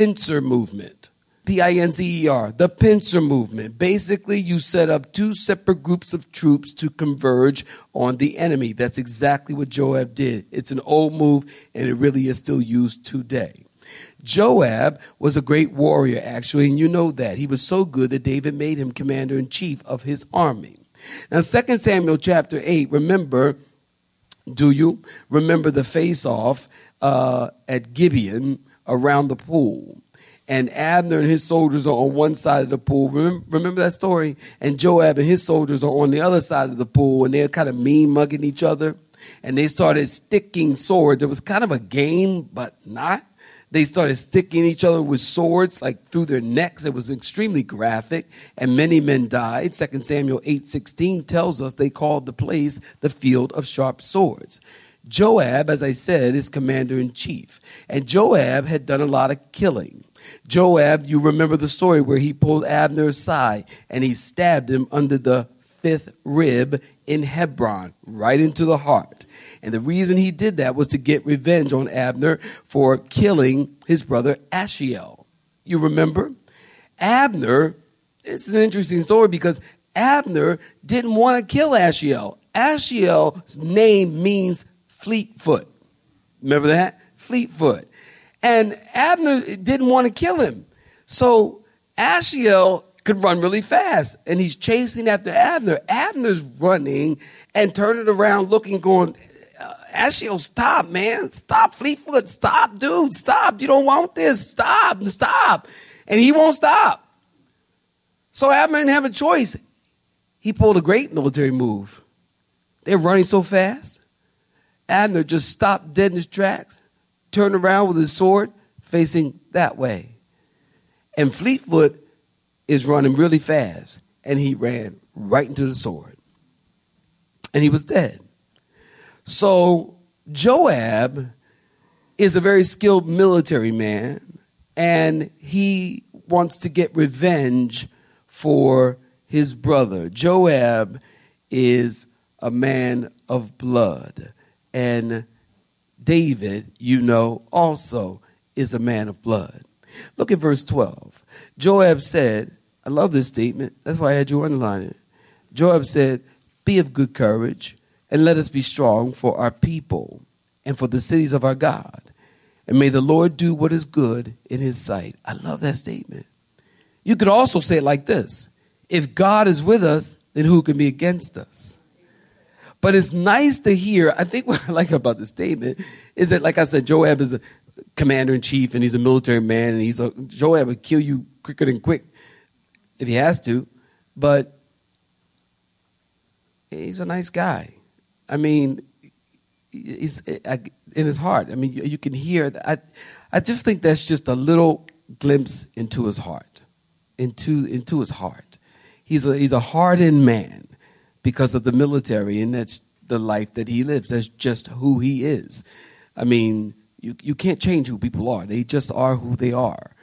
pincer movement. P I N C E R, the pincer movement. Basically, you set up two separate groups of troops to converge on the enemy. That's exactly what Joab did. It's an old move, and it really is still used today. Joab was a great warrior, actually, and you know that. He was so good that David made him commander in chief of his army. Now, 2 Samuel chapter 8, remember, do you remember the face off uh, at Gibeon around the pool? And Abner and his soldiers are on one side of the pool. Remember, remember that story? And Joab and his soldiers are on the other side of the pool, and they're kind of mean mugging each other. And they started sticking swords. It was kind of a game, but not. They started sticking each other with swords like through their necks. It was extremely graphic, and many men died. 2 Samuel 8:16 tells us they called the place the field of sharp swords. Joab, as I said, is commander in chief, and Joab had done a lot of killing. Joab, you remember the story where he pulled Abner aside and he stabbed him under the fifth rib in Hebron, right into the heart. And the reason he did that was to get revenge on Abner for killing his brother Asahel. You remember? Abner, it's an interesting story because Abner didn't want to kill Asahel. Asahel's name means fleetfoot. Remember that? Fleetfoot. And Abner didn't want to kill him. So Asahel could run really fast and he's chasing after Abner. Abner's running and turning around looking, going, uh, Asahel, stop, man. Stop, Fleetfoot. Stop, dude. Stop. You don't want this. Stop. Stop. And he won't stop. So Abner didn't have a choice. He pulled a great military move. They're running so fast. Abner just stopped dead in his tracks, turned around with his sword facing that way. And Fleetfoot is running really fast, and he ran right into the sword. And he was dead. So Joab is a very skilled military man, and he wants to get revenge for his brother. Joab is a man of blood, and David, you know, also is a man of blood. Look at verse 12. Joab said, I love this statement. That's why I had you underline it. Joab said, Be of good courage, and let us be strong for our people and for the cities of our God. And may the Lord do what is good in his sight. I love that statement. You could also say it like this If God is with us, then who can be against us? But it's nice to hear. I think what I like about the statement is that, like I said, Joab is a commander in chief and he's a military man, and he's a Joab would kill you quicker than quick if he has to, but he's a nice guy. I mean, he's in his heart. I mean, you can hear. That. I, I just think that's just a little glimpse into his heart, into into his heart. He's a he's a hardened man because of the military, and that's the life that he lives. That's just who he is. I mean, you you can't change who people are. They just are who they are.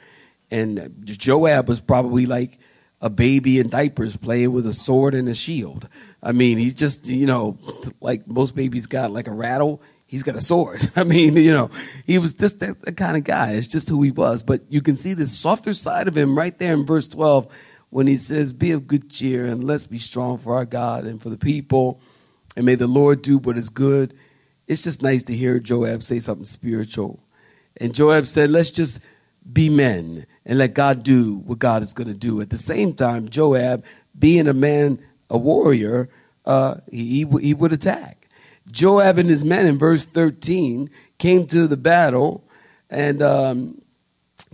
And Joab was probably like a baby in diapers playing with a sword and a shield. I mean, he's just, you know, like most babies got like a rattle. He's got a sword. I mean, you know, he was just that, kind of guy. It's just who he was. But you can see the softer side of him right there in verse 12 when he says, Be of good cheer and let's be strong for our God and for the people. And may the Lord do what is good. It's just nice to hear Joab say something spiritual. And Joab said, Let's just be men and let God do what God is going to do. At the same time, Joab, being a man, a warrior, uh, he, he would attack. Joab and his men in verse 13 came to the battle and um,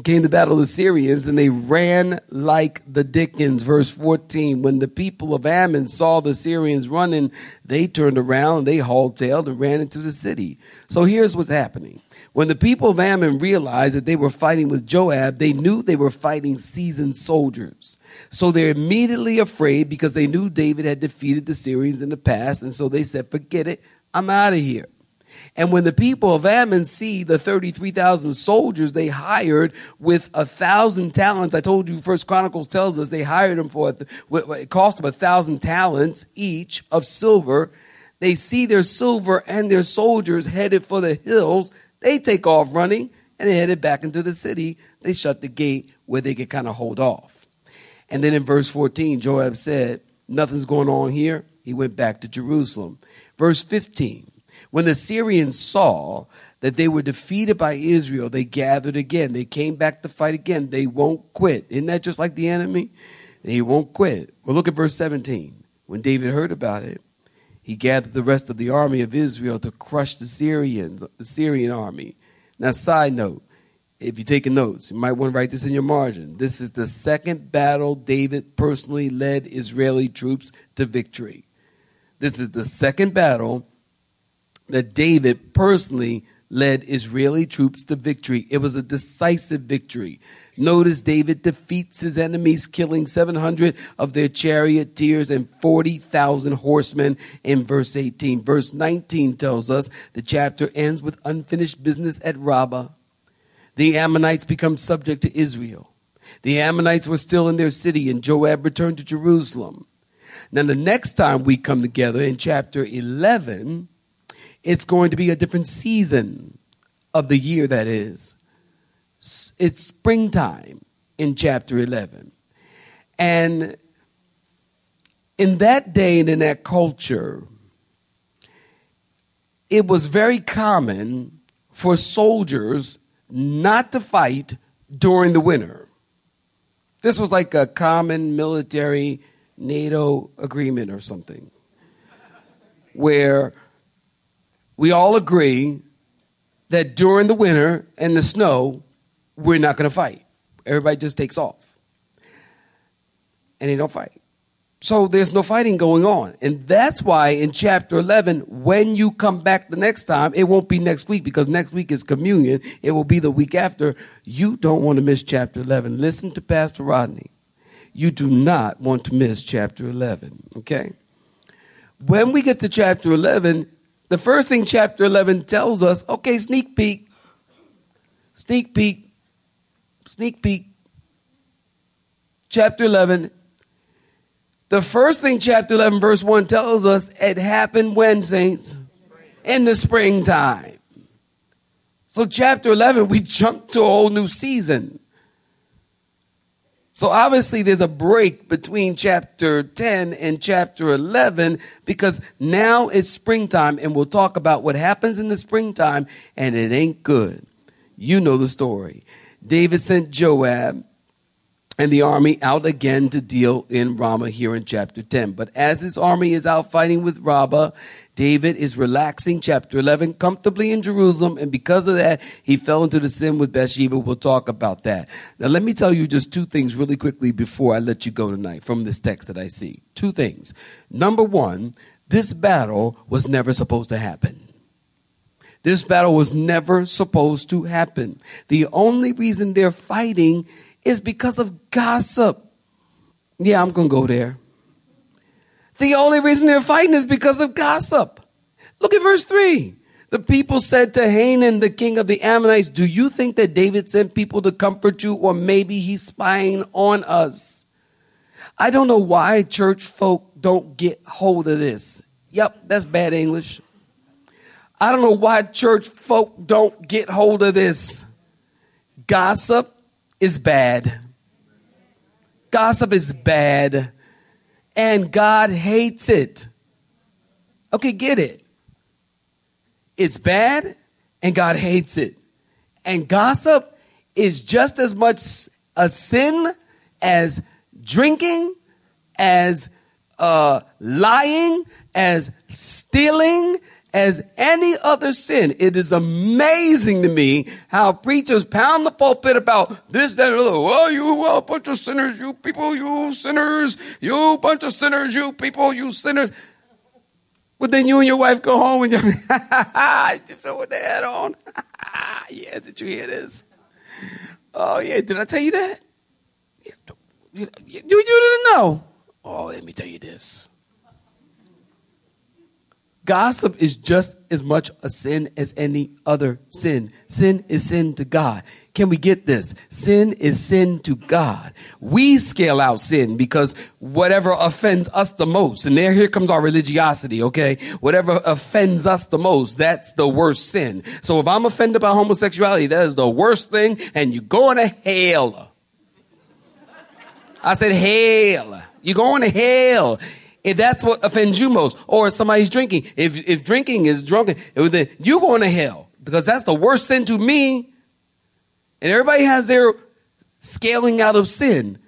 came to battle the Syrians, and they ran like the Dickens. Verse 14 When the people of Ammon saw the Syrians running, they turned around, and they hauled tail, and ran into the city. So here's what's happening. When the people of Ammon realized that they were fighting with Joab, they knew they were fighting seasoned soldiers. So they're immediately afraid because they knew David had defeated the Syrians in the past, and so they said, Forget it, I'm out of here. And when the people of Ammon see the 33,000 soldiers they hired with a thousand talents, I told you First Chronicles tells us they hired them for, it cost them a thousand talents each of silver. They see their silver and their soldiers headed for the hills. They take off running and they headed back into the city. They shut the gate where they could kind of hold off. And then in verse 14, Joab said, Nothing's going on here. He went back to Jerusalem. Verse 15, when the Syrians saw that they were defeated by Israel, they gathered again. They came back to fight again. They won't quit. Isn't that just like the enemy? They won't quit. Well, look at verse 17. When David heard about it, he gathered the rest of the army of Israel to crush the Syrians, the Syrian army. Now, side note, if you're taking notes, you might want to write this in your margin. This is the second battle David personally led Israeli troops to victory. This is the second battle that David personally led Israeli troops to victory. It was a decisive victory. Notice David defeats his enemies, killing 700 of their charioteers and 40,000 horsemen in verse 18. Verse 19 tells us the chapter ends with unfinished business at Rabbah. The Ammonites become subject to Israel. The Ammonites were still in their city, and Joab returned to Jerusalem. Now, the next time we come together in chapter 11, it's going to be a different season of the year that is. It's springtime in chapter 11. And in that day and in that culture, it was very common for soldiers not to fight during the winter. This was like a common military NATO agreement or something, where we all agree that during the winter and the snow, we're not going to fight. Everybody just takes off. And they don't fight. So there's no fighting going on. And that's why in chapter 11, when you come back the next time, it won't be next week because next week is communion. It will be the week after. You don't want to miss chapter 11. Listen to Pastor Rodney. You do not want to miss chapter 11, okay? When we get to chapter 11, the first thing chapter 11 tells us okay, sneak peek, sneak peek, sneak peek. Chapter 11. The first thing chapter 11, verse 1 tells us it happened when, saints? In the springtime. So, chapter 11, we jump to a whole new season. So obviously there's a break between chapter 10 and chapter 11 because now it's springtime and we'll talk about what happens in the springtime and it ain't good. You know the story. David sent Joab and the army out again to deal in Rabbah here in chapter 10. But as his army is out fighting with Rabbah, David is relaxing, chapter 11, comfortably in Jerusalem, and because of that, he fell into the sin with Bathsheba. We'll talk about that. Now, let me tell you just two things really quickly before I let you go tonight from this text that I see. Two things. Number one, this battle was never supposed to happen. This battle was never supposed to happen. The only reason they're fighting is because of gossip. Yeah, I'm going to go there. The only reason they're fighting is because of gossip. Look at verse 3. The people said to Hanun, the king of the Ammonites, Do you think that David sent people to comfort you, or maybe he's spying on us? I don't know why church folk don't get hold of this. Yep, that's bad English. I don't know why church folk don't get hold of this. Gossip is bad. Gossip is bad and God hates it. Okay, get it. It's bad and God hates it. And gossip is just as much a sin as drinking, as uh, lying, as stealing, as any other sin. It is amazing to me how preachers pound the pulpit about this, that, and the other. Well, you well, bunch of sinners, you people, you sinners, you bunch of sinners, you people, you sinners. But then you and your wife go home and you're, you feel what they had on? yeah, did you hear this? Oh, yeah, did I tell you that? You, you, you didn't know. Oh, let me tell you this. Gossip is just as much a sin as any other sin. Sin is sin to God. Can we get this? Sin is sin to God. We scale out sin because whatever offends us the most, and there here comes our religiosity, okay? Whatever offends us the most, that's the worst sin. So if I'm offended by homosexuality, that is the worst thing, and you're going to hell. I said hell. You're going to hell if that's what offends you most, or somebody's drinking. If if drinking is drunken, then you going to hell because that's the worst sin to me. And everybody has their scaling out of sin.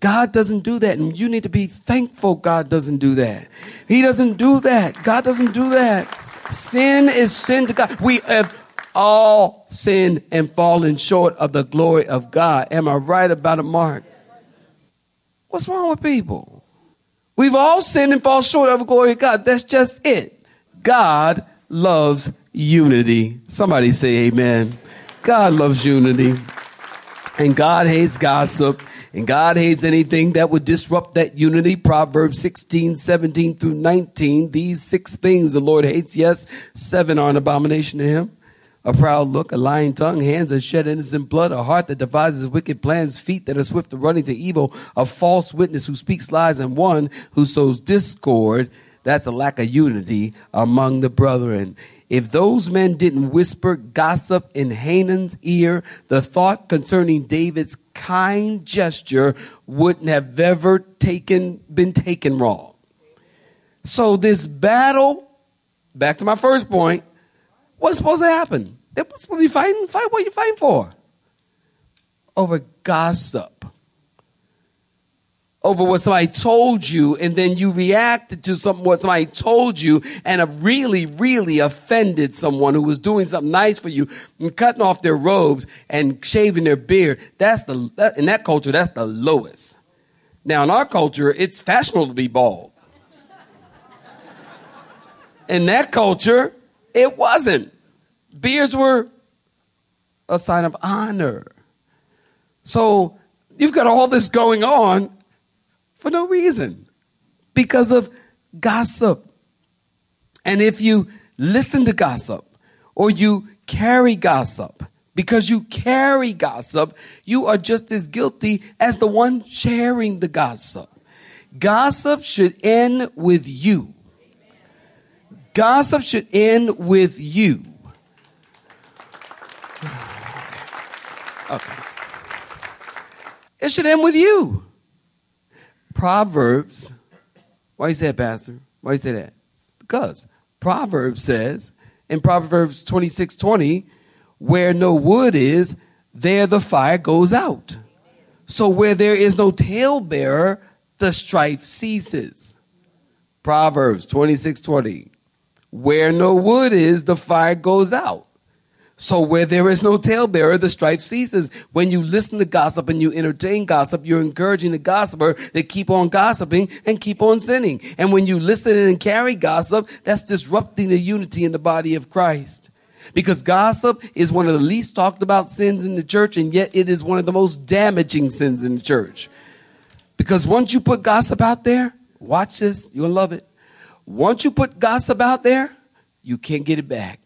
God doesn't do that, and you need to be thankful God doesn't do that. He doesn't do that. God doesn't do that. Sin is sin to God. We have all sinned and fallen short of the glory of God. Am I right about it, Mark? What's wrong with people? We've all sinned and fall short of the glory of God. That's just it. God loves unity. Somebody say amen. God loves unity. And God hates gossip. And God hates anything that would disrupt that unity. Proverbs 16, 17 through 19. These six things the Lord hates. Yes, seven are an abomination to him. A proud look, a lying tongue, hands that shed innocent blood, a heart that devises wicked plans, feet that are swift to running to evil, a false witness who speaks lies, and one who sows discord. That's a lack of unity among the brethren. If those men didn't whisper gossip in Hanun's ear, the thought concerning David's kind gesture wouldn't have ever taken, been taken wrong. So this battle, back to my first point, what's supposed to happen? They're supposed to be fighting. Fight what you fighting for? Over gossip. Over what somebody told you, and then you reacted to something what somebody told you, and really, really offended someone who was doing something nice for you, and cutting off their robes and shaving their beard. That's the that, in that culture. That's the lowest. Now in our culture, it's fashionable to be bald. In that culture, it wasn't. Beards were a sign of honor. So you've got all this going on for no reason because of gossip. And if you listen to gossip or you carry gossip, because you carry gossip, you are just as guilty as the one sharing the gossip. Gossip should end with you. Gossip should end with you. Okay. It should end with you. Proverbs. Why you say that, Pastor? Why you say that? Because Proverbs says in Proverbs 26 20, where no wood is, there the fire goes out. So where there is no talebearer, the strife ceases. Proverbs 26 20. Where no wood is, the fire goes out. So where there is no talebearer, the strife ceases. When you listen to gossip and you entertain gossip, you're encouraging the gossiper to keep on gossiping and keep on sinning. And when you listen and carry gossip, that's disrupting the unity in the body of Christ. Because gossip is one of the least talked about sins in the church, and yet it is one of the most damaging sins in the church. Because once you put gossip out there, watch this, you'll love it. Once you put gossip out there, you can't get it back.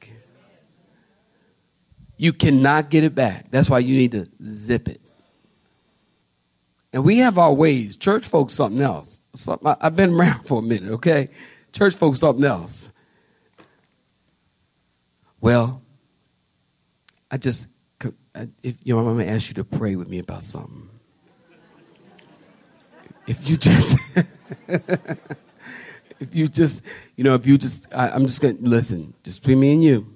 You cannot get it back. That's why you need to zip it. And we have our ways. Church folks, something else. Something, I've been around for a minute, okay? Church folks, something else. Well, I just, if you know, I'm going to ask you to pray with me about something. If you just, if you just, you know, if you just, I, I'm just going to listen, just between me and you.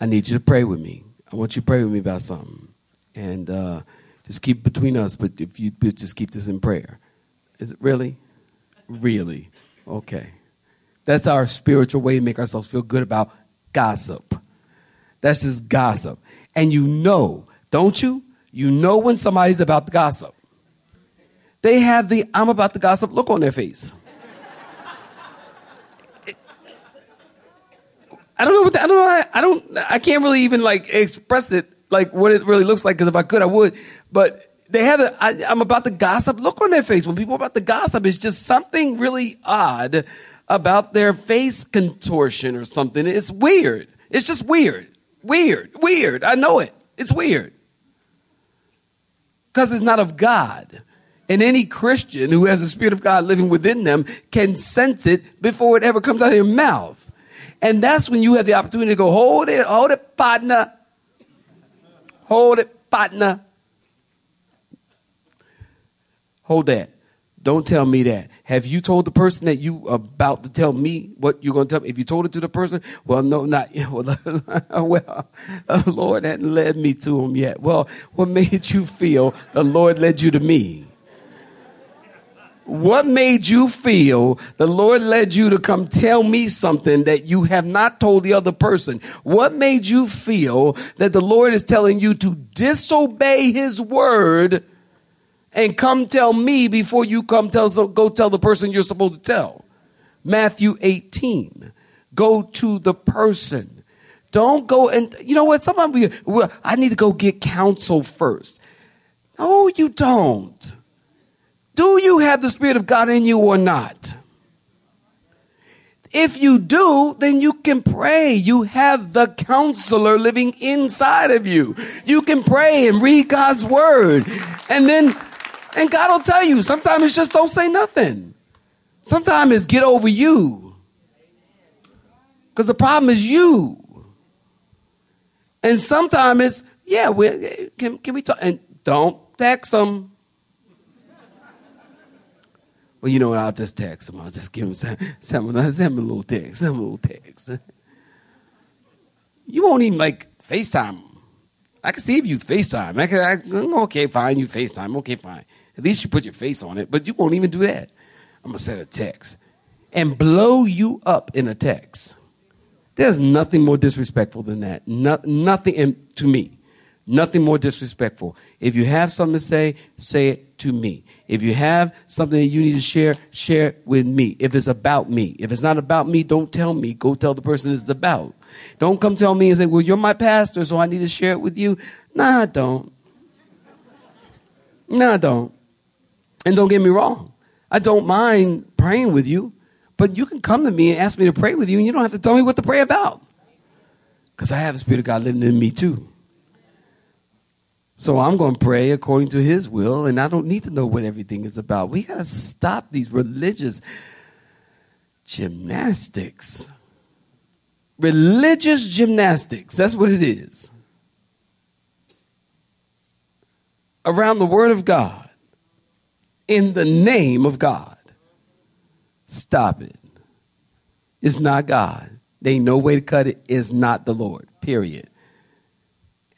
I need you to pray with me. I want you to pray with me about something. And uh, just keep between us, but if you just keep this in prayer. Is it really? Really? Okay. That's our spiritual way to make ourselves feel good about gossip. That's just gossip. And you know, don't you? You know when somebody's about to gossip. They have the I'm about to gossip look on their face. I don't know what the, I don't know. I, I don't. I can't really even like express it like what it really looks like. Because if I could, I would. But they have a. I, I'm about to gossip look on their face. When people are about the gossip, it's just something really odd about their face contortion or something. It's weird. It's just weird. Weird. Weird. I know it. It's weird. Because it's not of God. And any Christian who has the Spirit of God living within them can sense it before it ever comes out of your mouth. And that's when you have the opportunity to go, hold it, hold it, partner. Hold it, partner. Hold that. Don't tell me that. Have you told the person that you about to tell me what you're going to tell me? If you told it to the person, well, no, not yet. Well, well the Lord hadn't led me to him yet. Well, what made you feel the Lord led you to me? What made you feel the Lord led you to come tell me something that you have not told the other person? What made you feel that the Lord is telling you to disobey his word and come tell me before you come tell go tell the person you're supposed to tell? Matthew 18. Go to the person. Don't go and you know what? Sometimes we, well, I need to go get counsel first. No, you don't. Do you have the Spirit of God in you or not? If you do, then you can pray. You have the counselor living inside of you. You can pray and read God's word. And then, and God will tell you. Sometimes it's just don't say nothing. Sometimes it's get over you. Because the problem is you. And sometimes it's, yeah, we, can, can we talk? And don't text them. Well, you know what? I'll just text him. I'll just give him some, send him, a little text. Send him a little text. You won't even like FaceTime. I can see if you FaceTime. I can, I, okay, fine, you FaceTime. Okay, fine. At least you put your face on it, but you won't even do that. I'm going to send a text and blow you up in a text. There's nothing more disrespectful than that. No, nothing in, to me. Nothing more disrespectful. If you have something to say, say it to me. If you have something that you need to share, share it with me. If it's about me. If it's not about me, don't tell me. Go tell the person it's about. Don't come tell me and say, well, you're my pastor, so I need to share it with you. Nah, I don't. No, I don't. And don't get me wrong. I don't mind praying with you, but you can come to me and ask me to pray with you, and you don't have to tell me what to pray about. Because I have the Spirit of God living in me too. So I'm going to pray according to his will, and I don't need to know what everything is about. We got to stop these religious gymnastics. Religious gymnastics, that's what it is. Around the Word of God, in the name of God. Stop it. It's not God. There ain't no way to cut it. It's not the Lord, period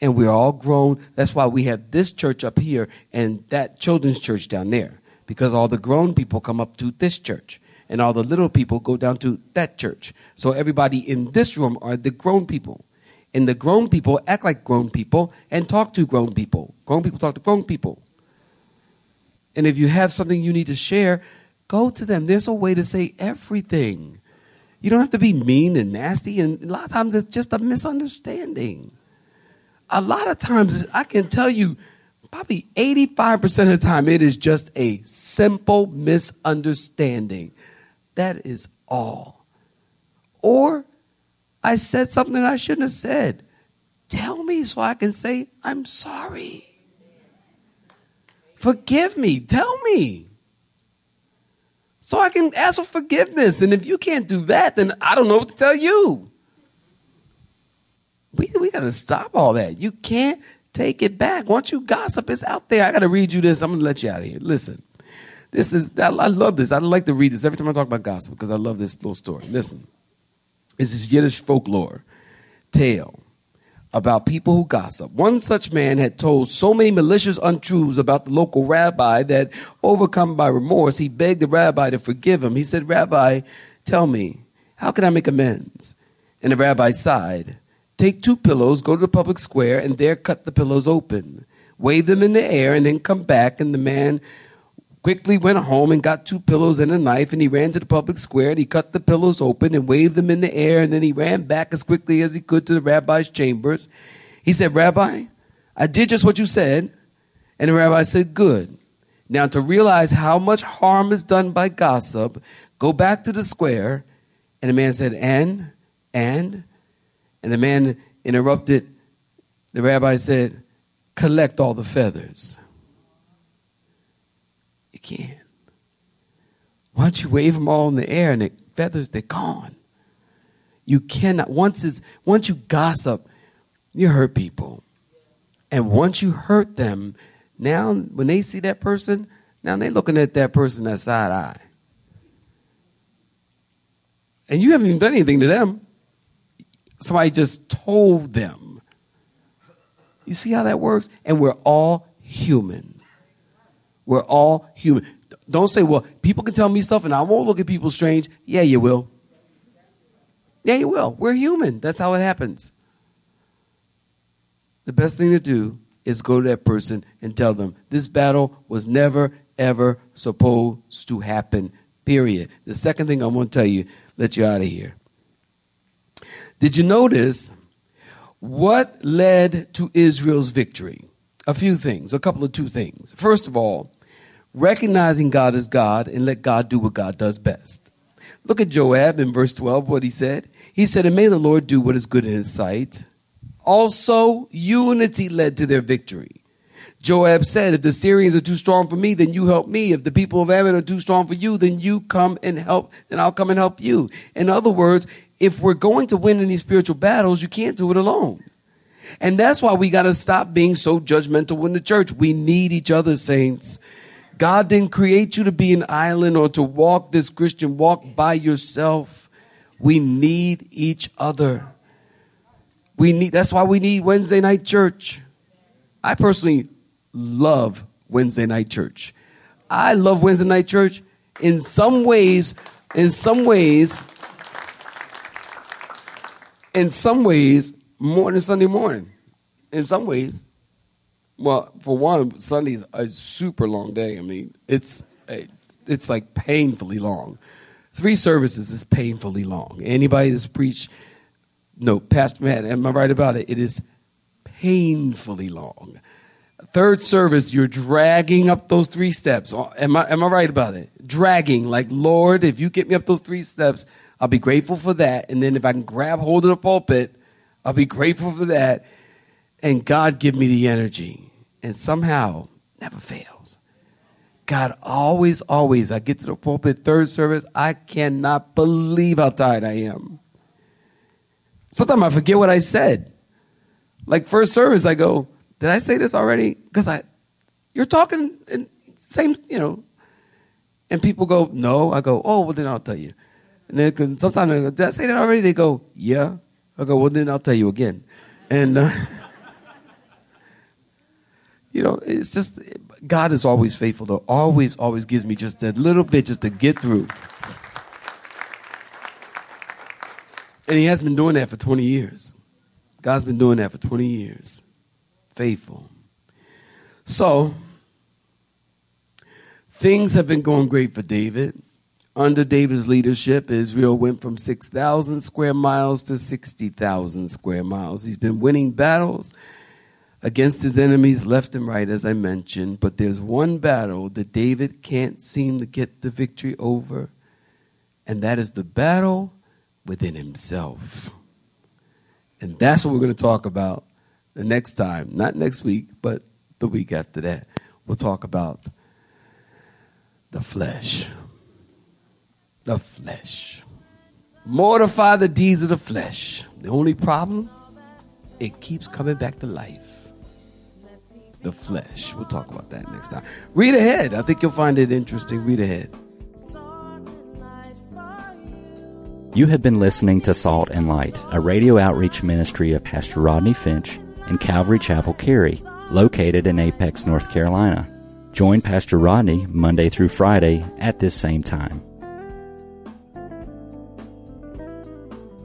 and we're all grown. That's why we have this church up here and that children's church down there, because all the grown people come up to this church and all the little people go down to that church. So everybody in this room are the grown people. And the grown people act like grown people and talk to grown people. Grown people talk to grown people. And if you have something you need to share, go to them. There's a way to say everything. You don't have to be mean and nasty, and a lot of times it's just a misunderstanding a lot of times, I can tell you, probably 85% of the time, it is just a simple misunderstanding. That is all. Or I said something I shouldn't have said. Tell me so I can say, I'm sorry. Forgive me. Tell me. So I can ask for forgiveness. And if you can't do that, then I don't know what to tell you. We, we got to stop all that. You can't take it back. Once you gossip, it's out there. I got to read you this. I'm to let you out of here. Listen, this is, I, I love this. I like to read this every time I talk about gossip because I love this little story. Listen, this is Yiddish folklore tale about people who gossip. One such man had told so many malicious untruths about the local rabbi that, overcome by remorse, he begged the rabbi to forgive him. He said, Rabbi, tell me, how can I make amends? And the rabbi sighed. Take two pillows, go to the public square, and there cut the pillows open. Wave them in the air, and then come back. And the man quickly went home and got two pillows and a knife, and he ran to the public square, and he cut the pillows open and waved them in the air, and then he ran back as quickly as he could to the rabbi's chambers. He said, Rabbi, I did just what you said. And the rabbi said, Good. Now, to realize how much harm is done by gossip, go back to the square. And the man said, And? And? And the man interrupted. The rabbi said, Collect all the feathers. You can't. Once you wave them all in the air and the feathers, they're gone. You cannot. Once it's once you gossip, you hurt people. And once you hurt them, now when they see that person, now they're looking at that person that side eye. And you haven't even done anything to them. Somebody just told them. You see how that works? And we're all human. We're all human. Don't say, well, people can tell me stuff and I won't look at people strange. Yeah, you will. Yeah, you will. We're human. That's how it happens. The best thing to do is go to that person and tell them this battle was never, ever supposed to happen, period. The second thing I want to tell you, let you out of here. Did you notice what led to Israel's victory? A few things, a couple of two things. First of all, recognizing God as God and let God do what God does best. Look at Joab in verse 12, what he said. He said, And may the Lord do what is good in his sight. Also, unity led to their victory. Joab said, If the Syrians are too strong for me, then you help me. If the people of Ammon are too strong for you, then you come and help, then I'll come and help you. In other words, if we're going to win in these spiritual battles, you can't do it alone. And that's why we got to stop being so judgmental in the church. We need each other, saints. God didn't create you to be an island or to walk this Christian walk by yourself. We need each other. We need that's why we need Wednesday night church. I personally love Wednesday night church. I love Wednesday night church in some ways, in some ways, in some ways, more than Sunday morning. In some ways. Well, for one, Sunday is a super long day. I mean, it's it's like painfully long. Three services is painfully long. Anybody that's preached, no, Pastor Matt, am I right about it? It is painfully long. Third service, you're dragging up those three steps. Am I, am I right about it? Dragging, like, Lord, if you get me up those three steps, I'll be grateful for that. And then if I can grab hold of the pulpit, I'll be grateful for that. And God give me the energy. And somehow, never fails. God always, always, I get to the pulpit, third service, I cannot believe how tired I am. Sometimes I forget what I said. Like first service, I go, did I say this already? Because I, you're talking in same, you know. And people go, no. I go, oh, well then I'll tell you. And then because sometimes I go, did I say that already? They go, yeah. I go, well then I'll tell you again. And uh, you know, it's just God is always faithful. To always, always gives me just a little bit just to get through. And He has been doing that for 20 years. God's been doing that for 20 years faithful. So, things have been going great for David. Under David's leadership, Israel went from 6,000 square miles to 60,000 square miles. He's been winning battles against his enemies left and right, as I mentioned. But there's one battle that David can't seem to get the victory over, and that is the battle within himself. And that's what we're going to talk about the next time, not next week, but the week after that, we'll talk about the flesh. The flesh. Mortify the deeds of the flesh. The only problem, it keeps coming back to life. The flesh. We'll talk about that next time. Read ahead. I think you'll find it interesting. Read ahead. You. Have been listening to Salt and Light, a radio outreach ministry of Pastor Rodney Finch in Calvary Chapel, Cary, located in Apex, North Carolina. Join Pastor Rodney Monday through Friday at this same time.